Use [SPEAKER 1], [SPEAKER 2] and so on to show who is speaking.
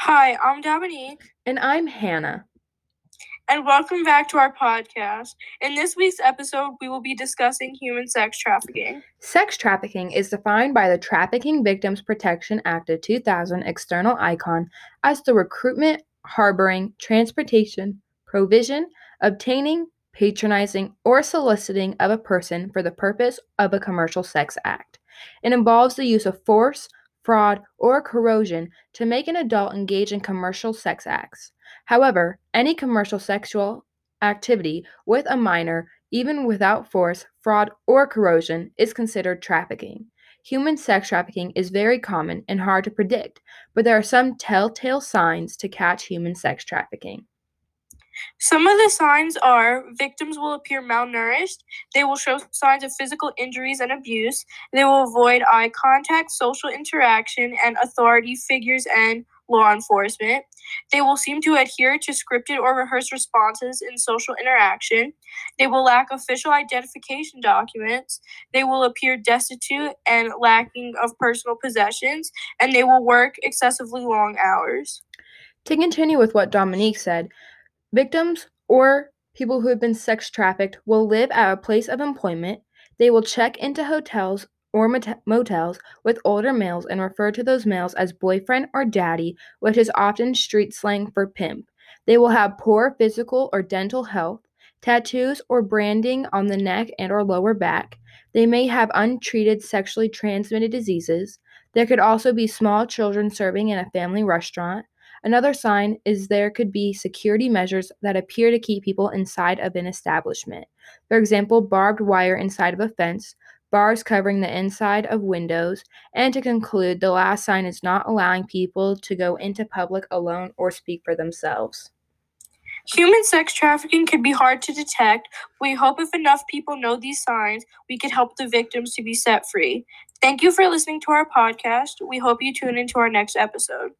[SPEAKER 1] Hi, I'm Dominique,
[SPEAKER 2] And I'm Hannah.
[SPEAKER 1] and welcome back to our podcast. In this week's episode, we will be discussing human sex trafficking.
[SPEAKER 2] Sex trafficking is defined by the Trafficking Victims Protection Act of 2000 external icon as the recruitment, harboring, transportation, provision, obtaining, patronizing, or soliciting of a person for the purpose of a commercial sex act. It involves the use of force, fraud, or coercion to make an adult engage in commercial sex acts. However, any commercial sexual activity with a minor, even without force, fraud, or coercion, is considered trafficking. Human sex trafficking is very common and hard to predict, but there are some telltale signs to catch human sex trafficking.
[SPEAKER 1] Some of the signs are victims will appear malnourished, they will show signs of physical injuries and abuse, they will avoid eye contact, social interaction, and authority figures and law enforcement. They will seem to adhere to scripted or rehearsed responses in social interaction. They will lack official identification documents. They will appear destitute and lacking of personal possessions, and they will work excessively long hours.
[SPEAKER 2] To continue with what Dominique said, victims or people who have been sex trafficked will live at a place of employment. They will check into hotels or mot- motels with older males and refer to those males as boyfriend or daddy, which is often street slang for pimp. They will have poor physical or dental health, tattoos or branding on the neck and or lower back. They may have untreated sexually transmitted diseases. There could also be small children serving in a family restaurant. Another sign is there could be security measures that appear to keep people inside of an establishment. For example, barbed wire inside of a fence, bars covering the inside of windows, and to conclude, the last sign is not allowing people to go into public alone or speak for themselves.
[SPEAKER 1] Human sex trafficking can be hard to detect. We hope if enough people know these signs, we can help the victims to be set free. Thank you for listening to our podcast. We hope you tune into our next episode.